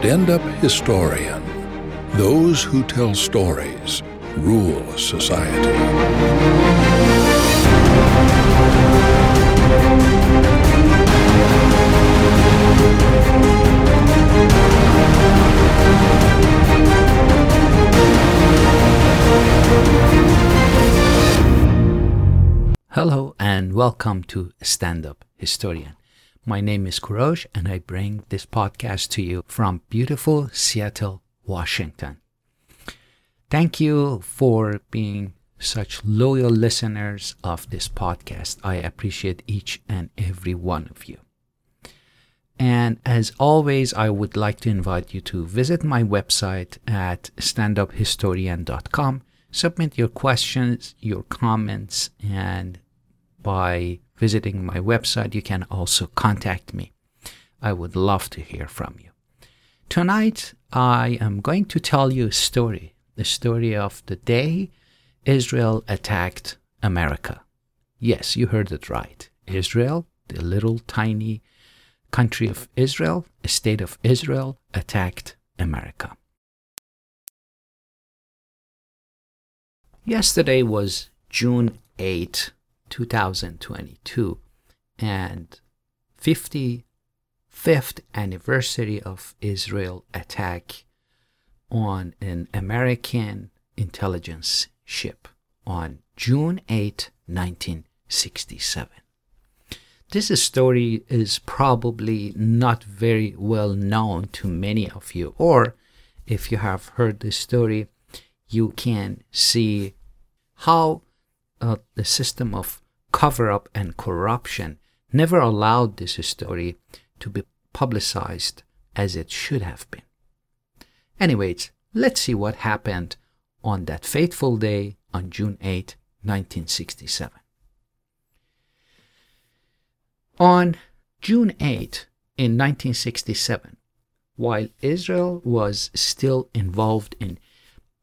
Stand Up Historian. Those who tell stories rule society. Hello and welcome to Stand Up Historian. My name is Kurosh and I bring this podcast to you from beautiful Seattle, Washington. Thank you for being such loyal listeners of this podcast. I appreciate each and every one of you. And as always, I would like to invite you to visit my website at standuphistorian.com. Submit your questions, your comments, and by visiting my website, you can also contact me. I would love to hear from you. Tonight, I am going to tell you a story the story of the day Israel attacked America. Yes, you heard it right. Israel, the little tiny country of Israel, a state of Israel, attacked America. Yesterday was June 8, 2022, and 55th anniversary of Israel attack on an American intelligence ship on June 8, 1967. This story is probably not very well known to many of you, or if you have heard the story, you can see how uh, the system of cover up and corruption never allowed this story to be publicized as it should have been. Anyways, let's see what happened on that fateful day on June 8, 1967. On June 8, in 1967, while Israel was still involved in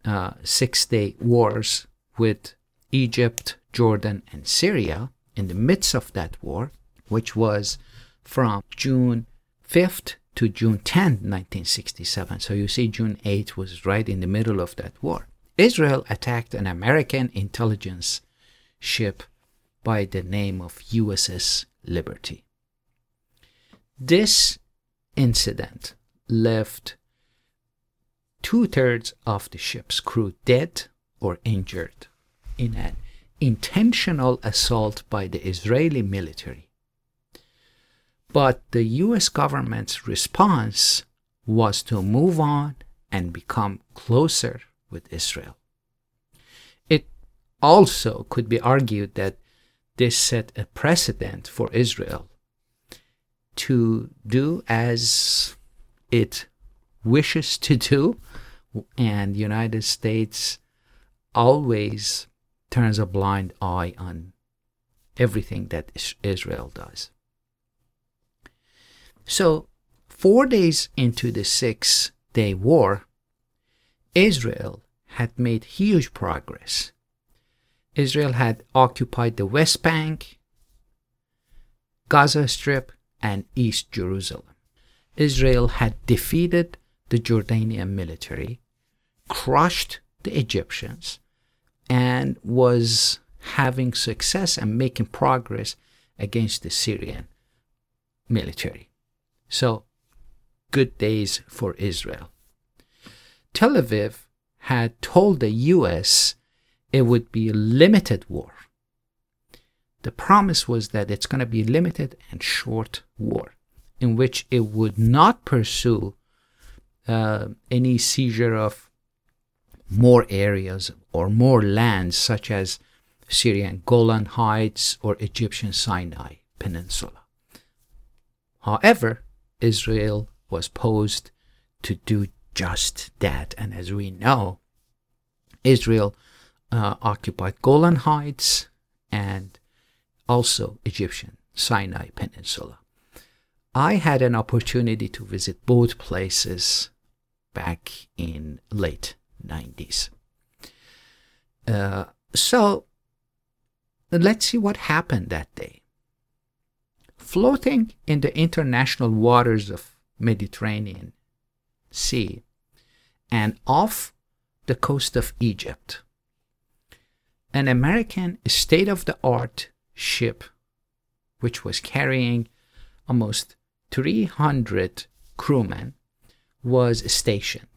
uh, six day wars with Egypt, Jordan, and Syria, in the midst of that war, which was from June 5th to June 10, 1967. So you see, June 8 was right in the middle of that war. Israel attacked an American intelligence ship by the name of USS Liberty. This incident left two thirds of the ship's crew dead or injured in an intentional assault by the Israeli military but the US government's response was to move on and become closer with Israel. It also could be argued that this set a precedent for Israel to do as it wishes to do and the United States always turns a blind eye on everything that Israel does. So, four days into the Six Day War, Israel had made huge progress. Israel had occupied the West Bank, Gaza Strip, and East Jerusalem. Israel had defeated the Jordanian military, crushed the Egyptians, and was having success and making progress against the Syrian military. So, good days for Israel. Tel Aviv had told the US it would be a limited war. The promise was that it's going to be limited and short war in which it would not pursue uh, any seizure of more areas or more lands such as Syrian Golan Heights or Egyptian Sinai Peninsula. However, Israel was posed to do just that. And as we know, Israel uh, occupied Golan Heights and also Egyptian Sinai Peninsula. I had an opportunity to visit both places back in late 90s. Uh, so let's see what happened that day floating in the international waters of Mediterranean Sea and off the coast of Egypt. An American state of the art ship, which was carrying almost 300 crewmen, was stationed.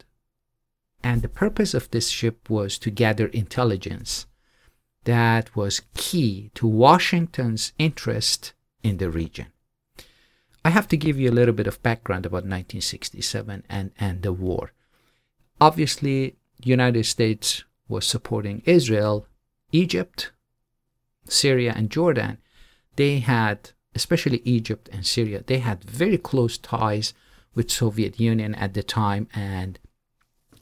And the purpose of this ship was to gather intelligence that was key to Washington's interest in the region. I have to give you a little bit of background about 1967 and, and the war. Obviously, United States was supporting Israel, Egypt, Syria, and Jordan. They had, especially Egypt and Syria, they had very close ties with Soviet Union at the time, and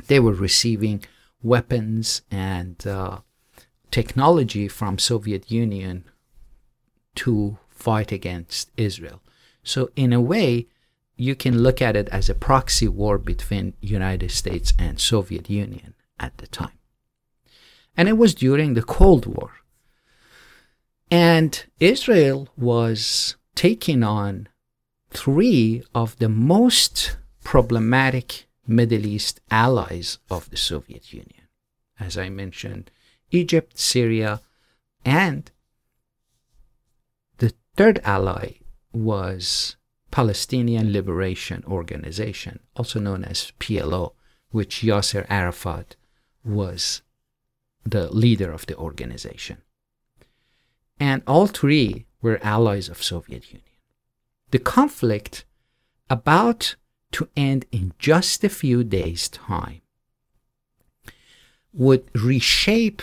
they were receiving weapons and uh, technology from Soviet Union to fight against Israel. So in a way, you can look at it as a proxy war between United States and Soviet Union at the time. And it was during the Cold War. And Israel was taking on three of the most problematic Middle East allies of the Soviet Union. As I mentioned, Egypt, Syria, and the third ally was Palestinian Liberation Organization, also known as PLO, which Yasser Arafat was the leader of the organization. And all three were allies of Soviet Union. The conflict about to end in just a few days' time would reshape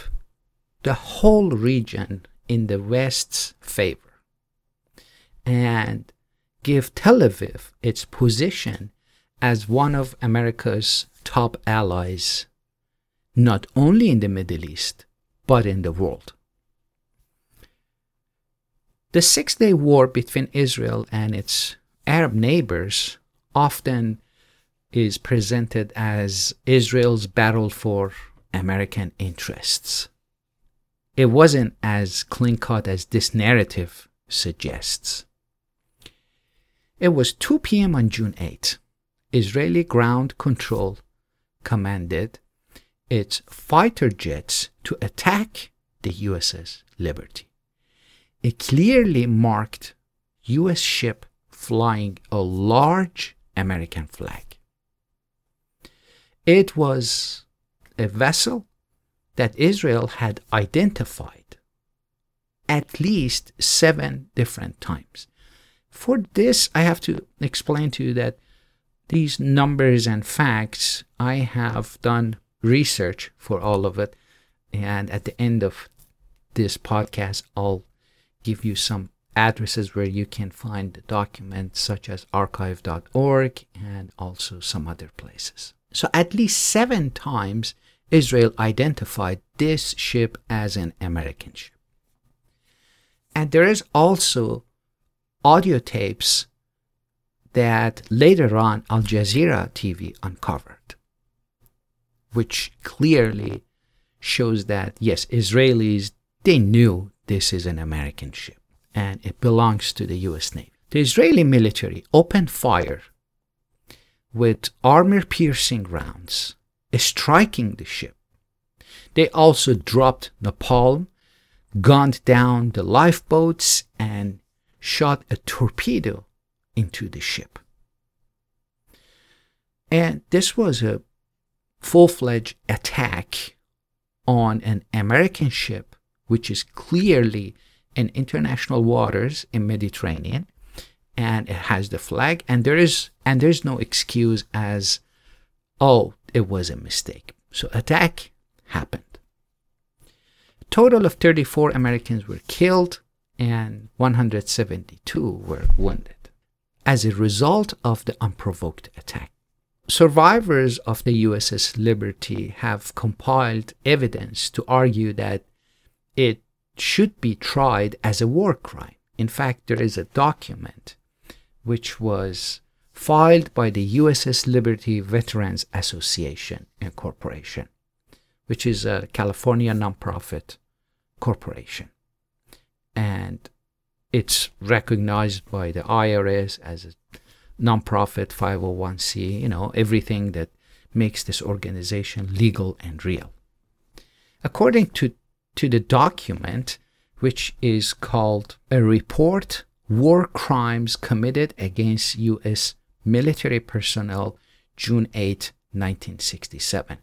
the whole region in the West's favor and give Tel Aviv its position as one of America's top allies, not only in the Middle East, but in the world. The Six Day War between Israel and its Arab neighbors often is presented as Israel's battle for American interests. It wasn't as clean cut as this narrative suggests. It was 2 p.m. on June 8. Israeli ground control commanded its fighter jets to attack the USS Liberty. It clearly marked US ship flying a large American flag. It was a vessel that Israel had identified at least seven different times. For this, I have to explain to you that these numbers and facts, I have done research for all of it. And at the end of this podcast, I'll give you some addresses where you can find documents such as archive.org and also some other places. So, at least seven times, Israel identified this ship as an American ship. And there is also audio tapes that later on Al Jazeera TV uncovered, which clearly shows that yes, Israelis they knew this is an American ship and it belongs to the US Navy. The Israeli military opened fire with armor piercing rounds, striking the ship. They also dropped napalm, gunned down the lifeboats, and shot a torpedo into the ship. And this was a full fledged attack on an American ship, which is clearly in international waters in Mediterranean, and it has the flag, and there is and there's no excuse as, oh, it was a mistake. So attack happened. Total of 34 Americans were killed, and 172 were wounded as a result of the unprovoked attack. Survivors of the USS Liberty have compiled evidence to argue that it should be tried as a war crime. In fact, there is a document which was filed by the USS Liberty Veterans Association Incorporation, which is a California nonprofit corporation and it's recognized by the IRS as a nonprofit 501c, you know, everything that makes this organization legal and real. According to, to the document, which is called a report War Crimes Committed Against U.S. Military Personnel, June 8, 1967.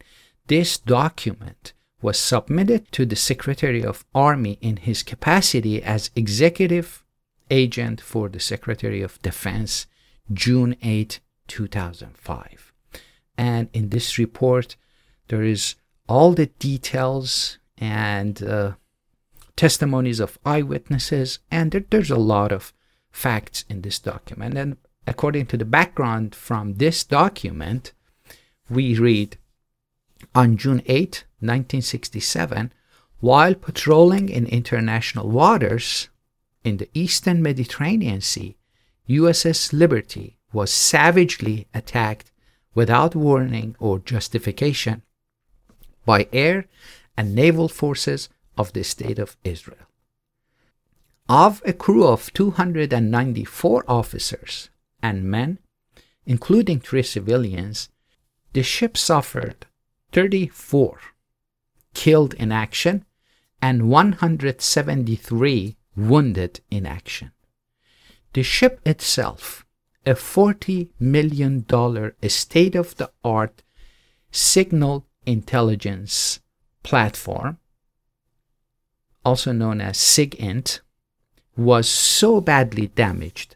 This document was submitted to the Secretary of Army in his capacity as executive agent for the Secretary of Defense, June 8, 2005. And in this report, there is all the details and uh, testimonies of eyewitnesses, and there, there's a lot of facts in this document. And according to the background from this document, we read on June 8, 1967, while patrolling in international waters in the eastern Mediterranean Sea, USS Liberty was savagely attacked without warning or justification by air and naval forces of the State of Israel. Of a crew of 294 officers and men, including three civilians, the ship suffered 34 killed in action and 173 wounded in action. The ship itself, a $40 million state of the art signal intelligence platform, also known as SIGINT, was so badly damaged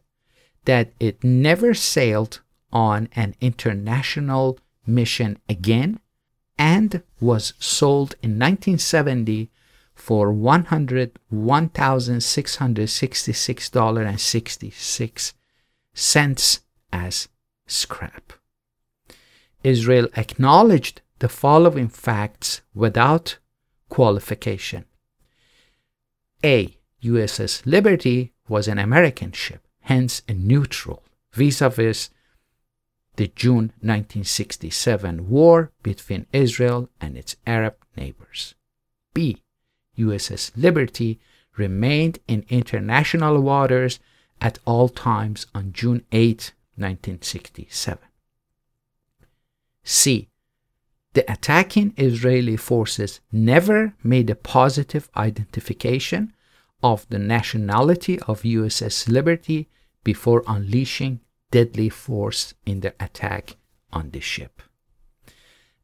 that it never sailed on an international mission again and was sold in 1970 for $101,666.66 as scrap. Israel acknowledged the following facts without qualification. A. USS Liberty was an American ship, hence a neutral vis a vis the June 1967 war between Israel and its Arab neighbors. B. USS Liberty remained in international waters at all times on June 8, 1967. C. The attacking Israeli forces never made a positive identification of the nationality of USS Liberty before unleashing deadly force in their attack on the ship.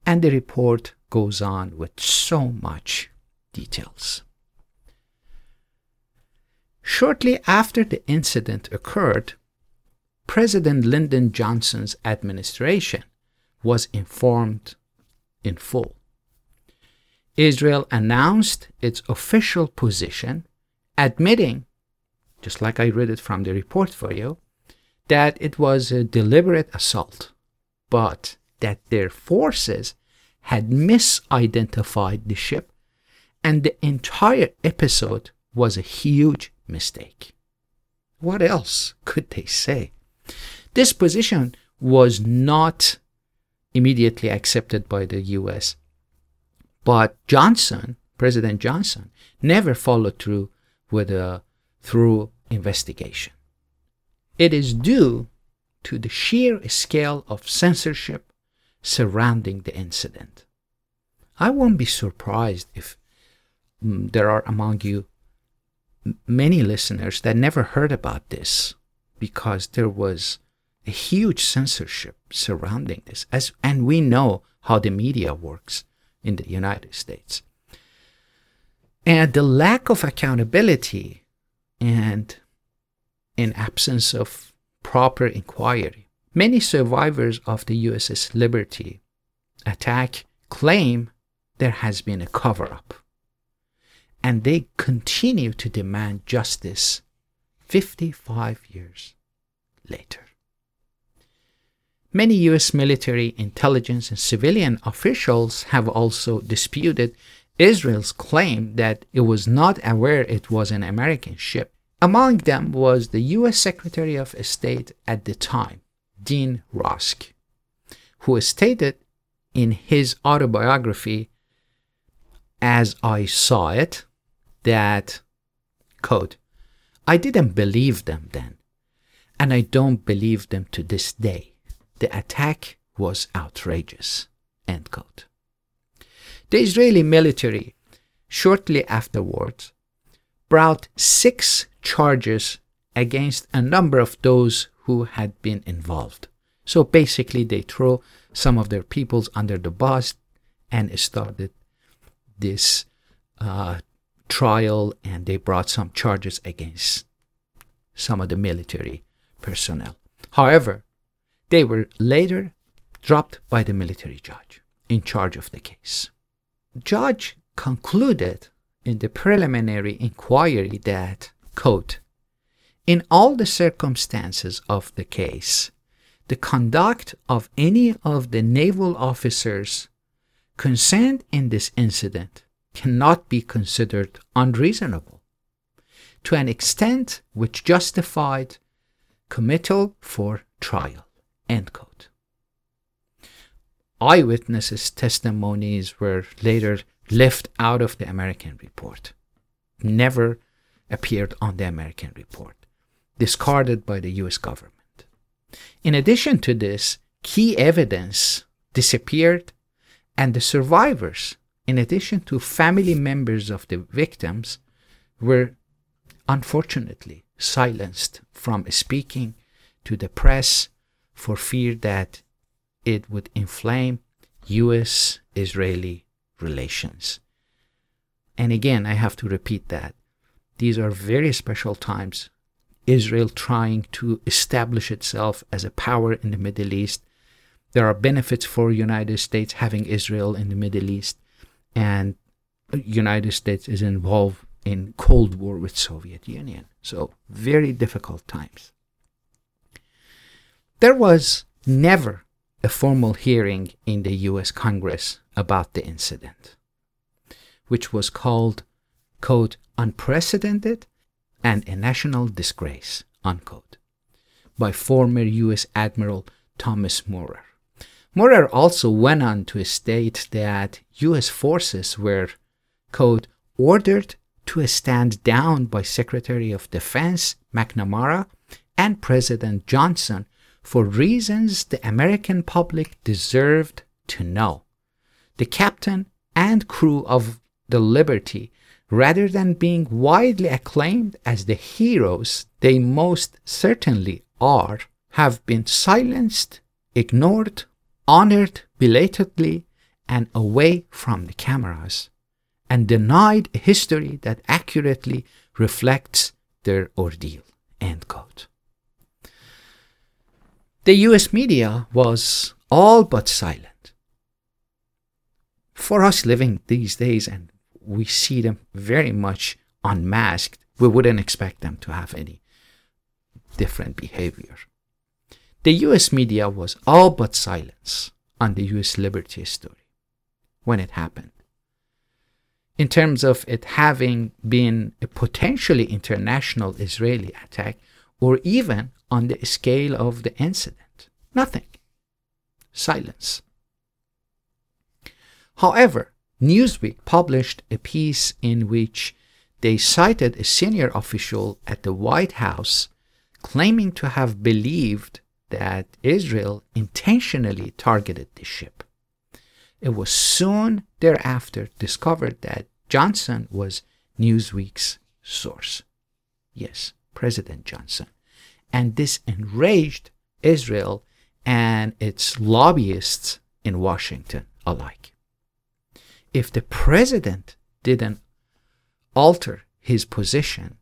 And the report goes on with so much details. Shortly after the incident occurred, President Lyndon Johnson's administration was informed in full. Israel announced its official position, admitting, just like I read it from the report for you, that it was a deliberate assault, but that their forces had misidentified the ship, and the entire episode was a huge mistake. What else could they say? This position was not immediately accepted by the US, but Johnson, President Johnson, never followed through with a through investigation. It is due to the sheer scale of censorship surrounding the incident. I won't be surprised if mm, there are among you many listeners that never heard about this because there was a huge censorship surrounding this as and we know how the media works in the United States. And the lack of accountability and in absence of proper inquiry. Many survivors of the USS Liberty attack claim there has been a cover up. And they continue to demand justice 55 years later. Many US military intelligence and civilian officials have also disputed Israel's claim that it was not aware it was an American ship among them was the US Secretary of State at the time, Dean Rusk, who stated in his autobiography, As I Saw It, that, quote, I didn't believe them then. and I don't believe them to this day. The attack was outrageous. End quote. The Israeli military, shortly afterwards, brought six charges against a number of those who had been involved. So basically, they throw some of their peoples under the bus and started this uh, trial, and they brought some charges against some of the military personnel. However, they were later dropped by the military judge in charge of the case. Judge concluded in the preliminary inquiry that, quote, in all the circumstances of the case, the conduct of any of the naval officers concerned in this incident cannot be considered unreasonable to an extent which justified committal for trial. End quote. Eyewitnesses' testimonies were later left out of the American report, never appeared on the American report, discarded by the US government. In addition to this, key evidence disappeared, and the survivors, in addition to family members of the victims, were unfortunately silenced from speaking to the press for fear that it would inflame US Israeli relations. And again, I have to repeat that. These are very special times. Israel trying to establish itself as a power in the Middle East. There are benefits for United States having Israel in the Middle East, and United States is involved in Cold War with Soviet Union. So very difficult times. There was never a formal hearing in the US Congress about the incident, which was called, quote, unprecedented and a national disgrace, unquote, by former US Admiral Thomas Moorer. Moorer also went on to state that US forces were, quote, ordered to stand down by Secretary of Defense McNamara and President Johnson for reasons the American public deserved to know. The captain and crew of the Liberty, rather than being widely acclaimed as the heroes they most certainly are, have been silenced, ignored, honored belatedly, and away from the cameras and denied a history that accurately reflects their ordeal. End quote. The US media was all but silent. For us living these days, and we see them very much unmasked, we wouldn't expect them to have any different behavior. The US media was all but silent on the US liberty story when it happened in terms of it having been a potentially international Israeli attack or even on the scale of the incident. Nothing. Silence. However, Newsweek published a piece in which they cited a senior official at the White House claiming to have believed that Israel intentionally targeted the ship. It was soon thereafter discovered that Johnson was Newsweek's source. Yes, President Johnson. And this enraged Israel and its lobbyists in Washington alike. If the president didn't alter his position,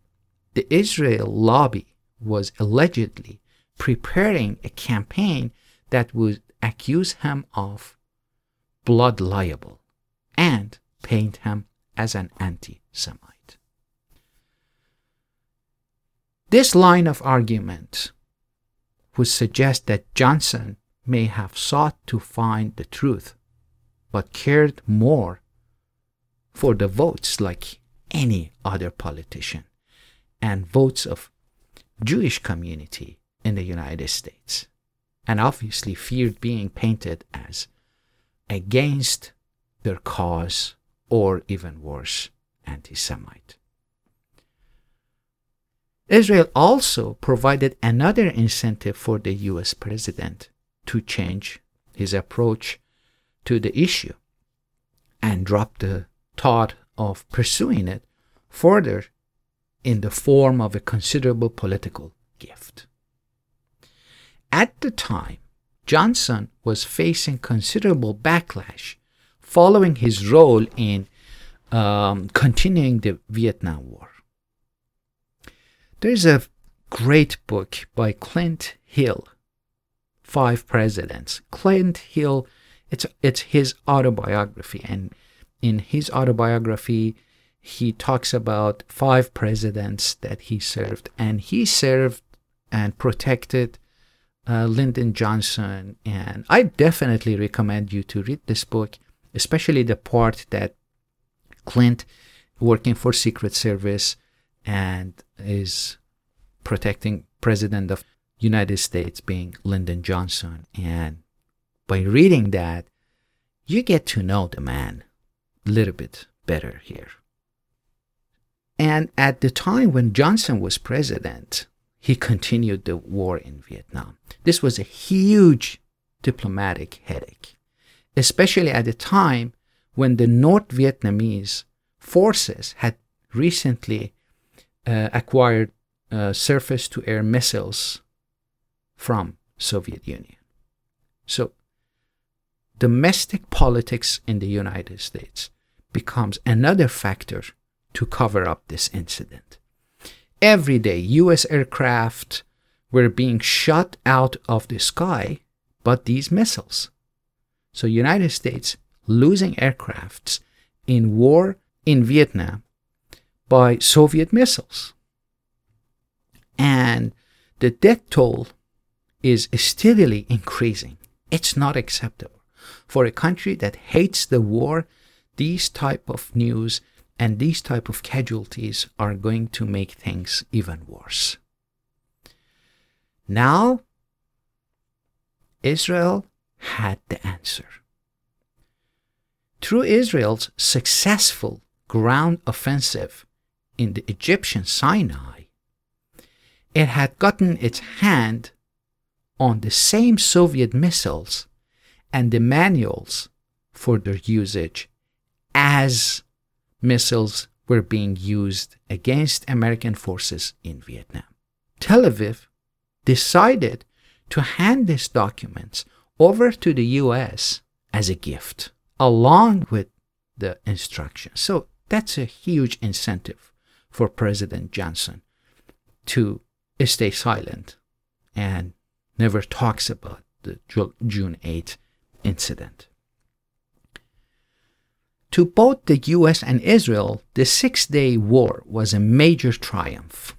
the Israel lobby was allegedly preparing a campaign that would accuse him of blood libel and paint him as an anti Semite. This line of argument would suggest that Johnson may have sought to find the truth, but cared more for the votes like any other politician and votes of Jewish community in the United States, and obviously feared being painted as against their cause or even worse, anti Semite. Israel also provided another incentive for the US president to change his approach to the issue and drop the thought of pursuing it further in the form of a considerable political gift. At the time, Johnson was facing considerable backlash following his role in um, continuing the Vietnam War. There's a great book by Clint Hill, Five Presidents. Clint Hill, it's, it's his autobiography, and in his autobiography, he talks about five presidents that he served, and he served and protected uh, Lyndon Johnson. And I definitely recommend you to read this book, especially the part that Clint, working for Secret Service, and is protecting President of United States being Lyndon Johnson. And by reading that, you get to know the man a little bit better here. And at the time when Johnson was president, he continued the war in Vietnam. This was a huge diplomatic headache, especially at the time when the North Vietnamese forces had recently acquired uh, surface-to-air missiles from Soviet Union. So domestic politics in the United States becomes another factor to cover up this incident. Every day, US aircraft were being shot out of the sky, but these missiles. So United States losing aircrafts in war in Vietnam by Soviet missiles. And the death toll is steadily increasing. It's not acceptable. For a country that hates the war, these type of news and these type of casualties are going to make things even worse. Now, Israel had the answer. Through Israel's successful ground offensive in the Egyptian Sinai, it had gotten its hand on the same Soviet missiles and the manuals for their usage as missiles were being used against American forces in Vietnam. Tel Aviv decided to hand these documents over to the US as a gift, along with the instructions. So that's a huge incentive for President Johnson to stay silent and never talks about the June 8 incident. To both the US and Israel, the Six Day War was a major triumph.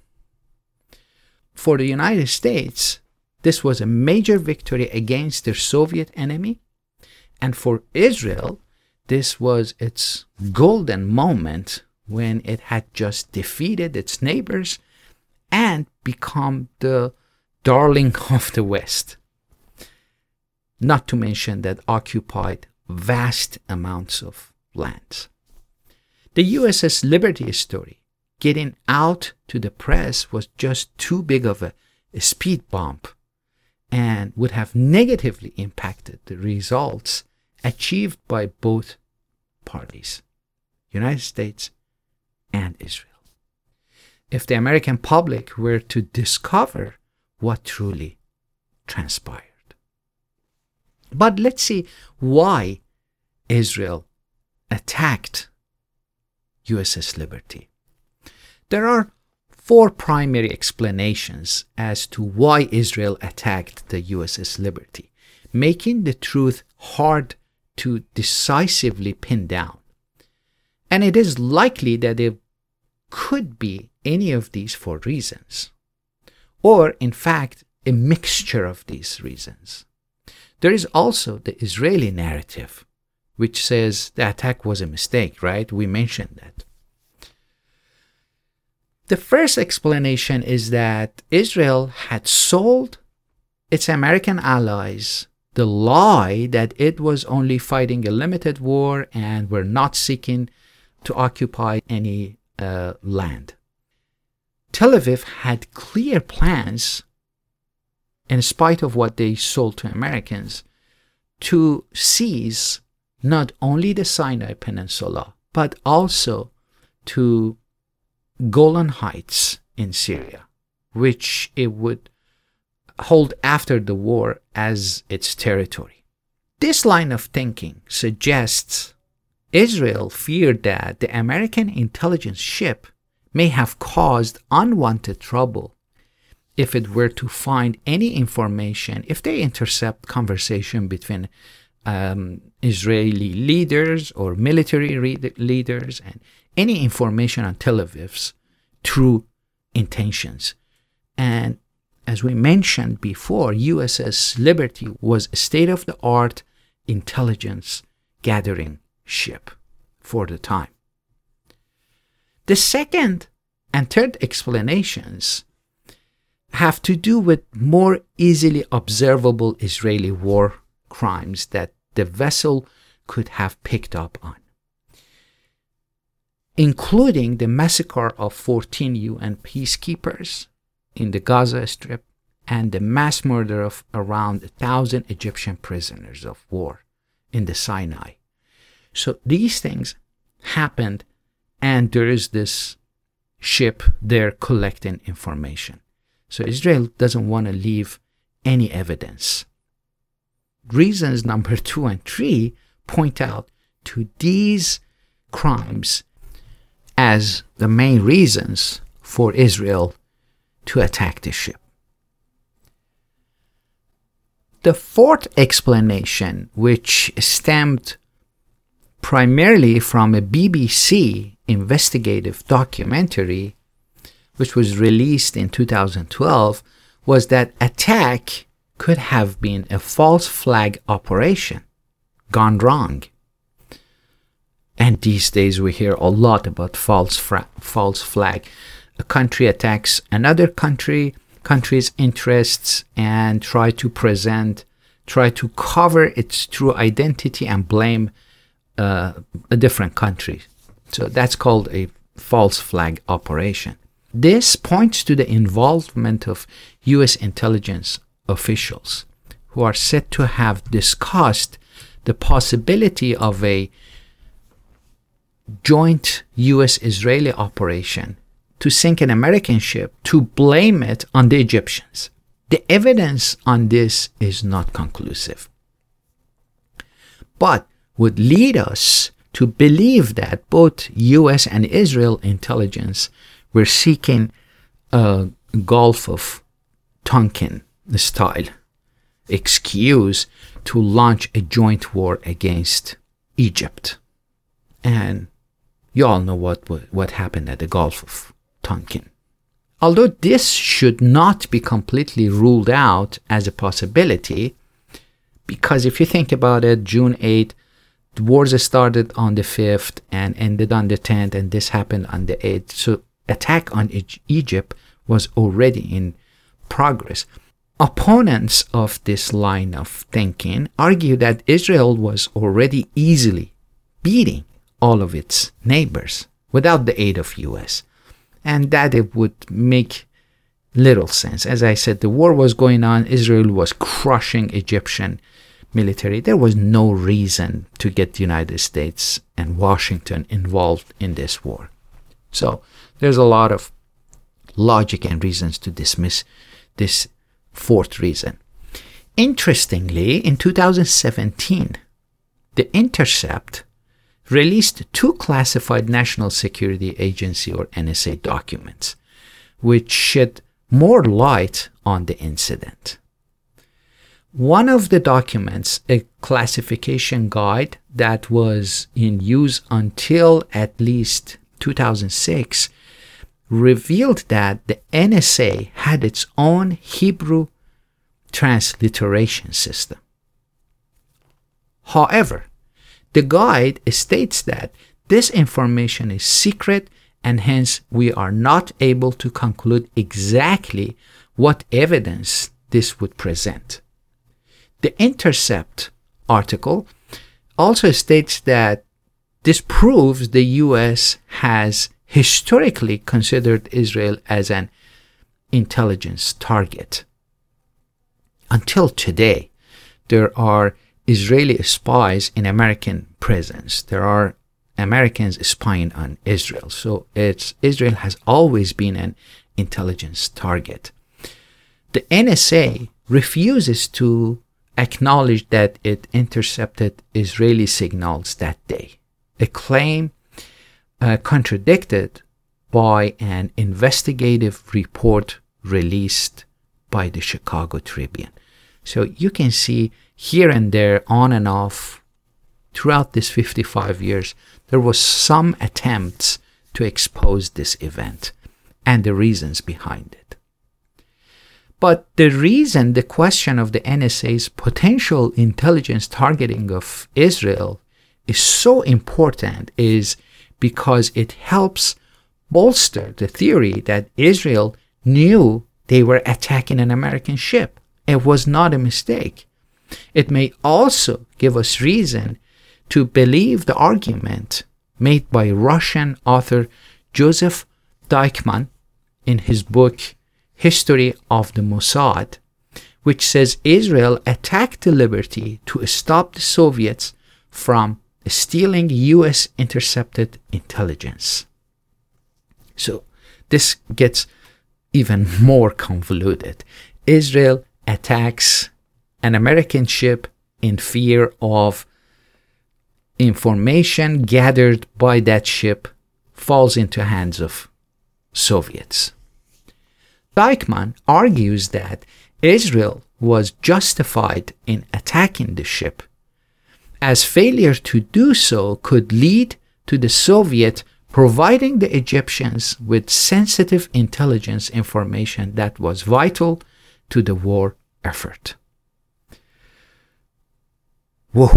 For the United States, this was a major victory against their Soviet enemy, and for Israel, this was its golden moment when it had just defeated its neighbors and become the darling of the West. Not to mention that occupied vast amounts of lands. The USS Liberty story getting out to the press was just too big of a, a speed bump and would have negatively impacted the results achieved by both parties, United States and Israel. If the American public were to discover what truly transpired. But let's see why Israel attacked USS Liberty. There are four primary explanations as to why Israel attacked the USS Liberty, making the truth hard to decisively pin down. And it is likely that it could be any of these four reasons, or in fact, a mixture of these reasons. There is also the Israeli narrative which says the attack was a mistake, right? We mentioned that. The first explanation is that Israel had sold its American allies the lie that it was only fighting a limited war and were not seeking to occupy any uh, land. Tel Aviv had clear plans, in spite of what they sold to Americans, to seize not only the Sinai Peninsula, but also to Golan Heights in Syria, which it would hold after the war as its territory. This line of thinking suggests Israel feared that the American intelligence ship may have caused unwanted trouble if it were to find any information, if they intercept conversation between um, Israeli leaders or military re- leaders and any information on Tel Aviv's true intentions. And as we mentioned before, USS Liberty was state of the art intelligence gathering ship for the time. The second and third explanations have to do with more easily observable Israeli war crimes that the vessel could have picked up on, including the massacre of 14 UN peacekeepers in the Gaza Strip and the mass murder of around a thousand Egyptian prisoners of war in the Sinai. So these things happened, and there is this ship there collecting information. So Israel doesn't want to leave any evidence. Reasons number two and three point out to these crimes as the main reasons for Israel to attack the ship. The fourth explanation, which stemmed primarily from a BBC investigative documentary, which was released in 2012, was that attack could have been a false flag operation gone wrong. And these days we hear a lot about false fra- false flag. A country attacks another country country's interests and try to present, try to cover its true identity and blame uh, a different country. So that's called a false flag operation. This points to the involvement of US intelligence officials who are said to have discussed the possibility of a joint US Israeli operation to sink an American ship to blame it on the Egyptians. The evidence on this is not conclusive, but would lead us to believe that both US and Israel intelligence were seeking a Gulf of Tonkin style excuse to launch a joint war against Egypt. And you all know what, what happened at the Gulf of Tonkin. Although this should not be completely ruled out as a possibility, because if you think about it, June 8th, the wars started on the 5th and ended on the 10th, and this happened on the 8th. So, attack on Egypt was already in progress. Opponents of this line of thinking argue that Israel was already easily beating all of its neighbors without the aid of US and that it would make little sense. As I said, the war was going on, Israel was crushing Egyptian military. There was no reason to get the United States and Washington involved in this war. So there's a lot of logic and reasons to dismiss this fourth reason. Interestingly, in 2017, The Intercept released two classified National Security Agency or NSA documents, which shed more light on the incident. One of the documents, a classification guide that was in use until at least 2006, revealed that the NSA had its own Hebrew transliteration system. However, the guide states that this information is secret and hence we are not able to conclude exactly what evidence this would present. The Intercept article also states that this proves the US has historically considered Israel as an intelligence target. Until today, there are Israeli spies in American prisons. There are Americans spying on Israel. So it's Israel has always been an intelligence target. The NSA refuses to acknowledge that it intercepted Israeli signals that day, a claim uh, contradicted by an investigative report released by the Chicago Tribune. So you can see here and there, on and off, throughout this 55 years, there was some attempts to expose this event and the reasons behind it. But the reason the question of the NSA's potential intelligence targeting of Israel is so important is because it helps bolster the theory that Israel knew they were attacking an American ship. It was not a mistake. It may also give us reason to believe the argument made by Russian author Joseph Daichman in his book History of the Mossad, which says Israel attacked the Liberty to stop the Soviets from stealing US intercepted intelligence. So this gets even more convoluted. Israel attacks an American ship in fear of information gathered by that ship falls into hands of Soviets. Daichman argues that Israel was justified in attacking the ship, as failure to do so could lead to the Soviet providing the Egyptians with sensitive intelligence information that was vital to the war effort. Whoa.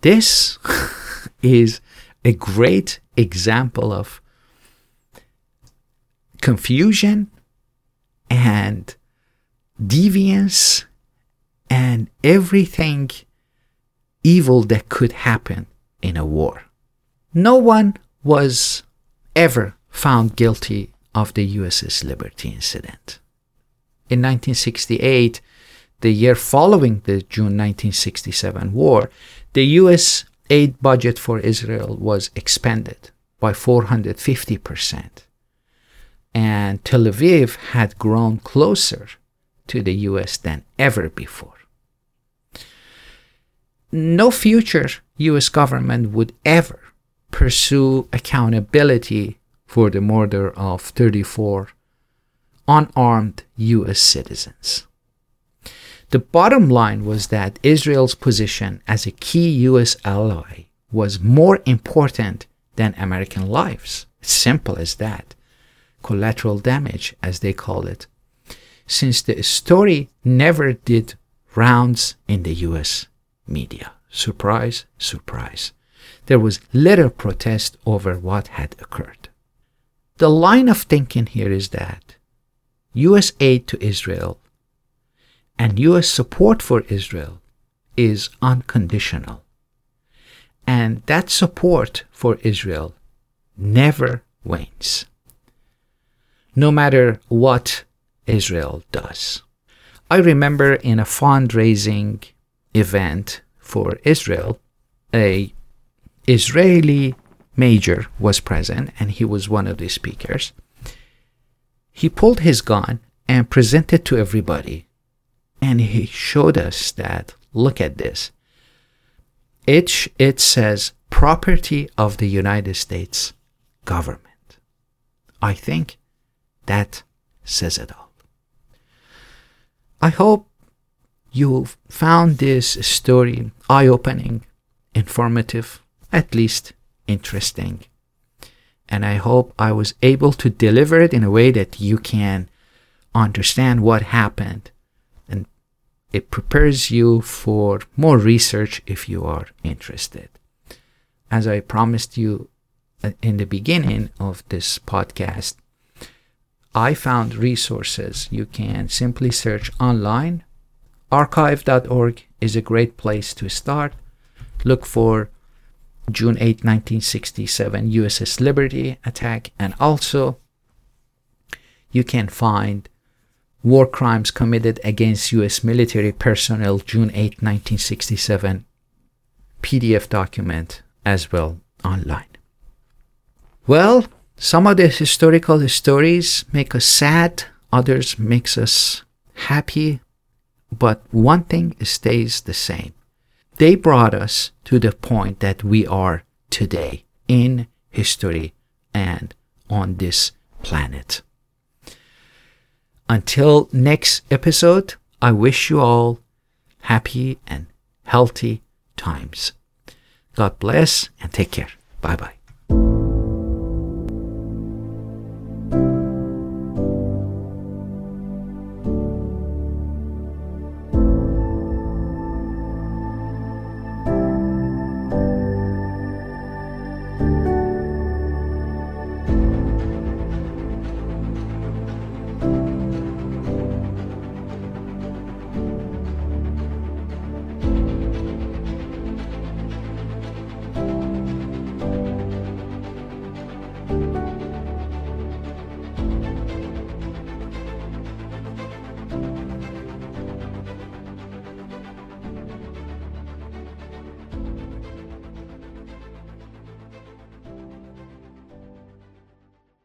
This is a great example of confusion and deviance and everything evil that could happen in a war. No one was ever found guilty of the USS Liberty incident. In 1968, the year following the June 1967 war, the US aid budget for Israel was expanded by 450%. And Tel Aviv had grown closer to the US than ever before. No future US government would ever pursue accountability for the murder of 34 unarmed US citizens. The bottom line was that Israel's position as a key US ally was more important than American lives. Simple as that. Collateral damage, as they call it. Since the story never did rounds in the US media. Surprise, surprise. There was little protest over what had occurred. The line of thinking here is that US aid to Israel and US support for Israel is unconditional. And that support for Israel never wanes, no matter what Israel does. I remember in a fundraising event for Israel, a Israeli major was present and he was one of the speakers. He pulled his gun and presented to everybody and he showed us that look at this. It, it says property of the United States government. I think that says it all. I hope you found this story eye opening, informative, at least interesting. And I hope I was able to deliver it in a way that you can understand what happened And it prepares you for more research if you are interested. As I promised you uh, in the beginning of this podcast, I found resources. You can simply search online. Archive.org is a great place to start. Look for June 8, 1967 USS Liberty attack, and also you can find war crimes committed against US military personnel June 8, 1967 PDF document as well online. Well, some of the historical stories make us sad, others makes us happy, but one thing stays the same. They brought us to the point that we are today in history and on this planet. Until next episode, I wish you all happy and healthy times. God bless and take care. Bye bye.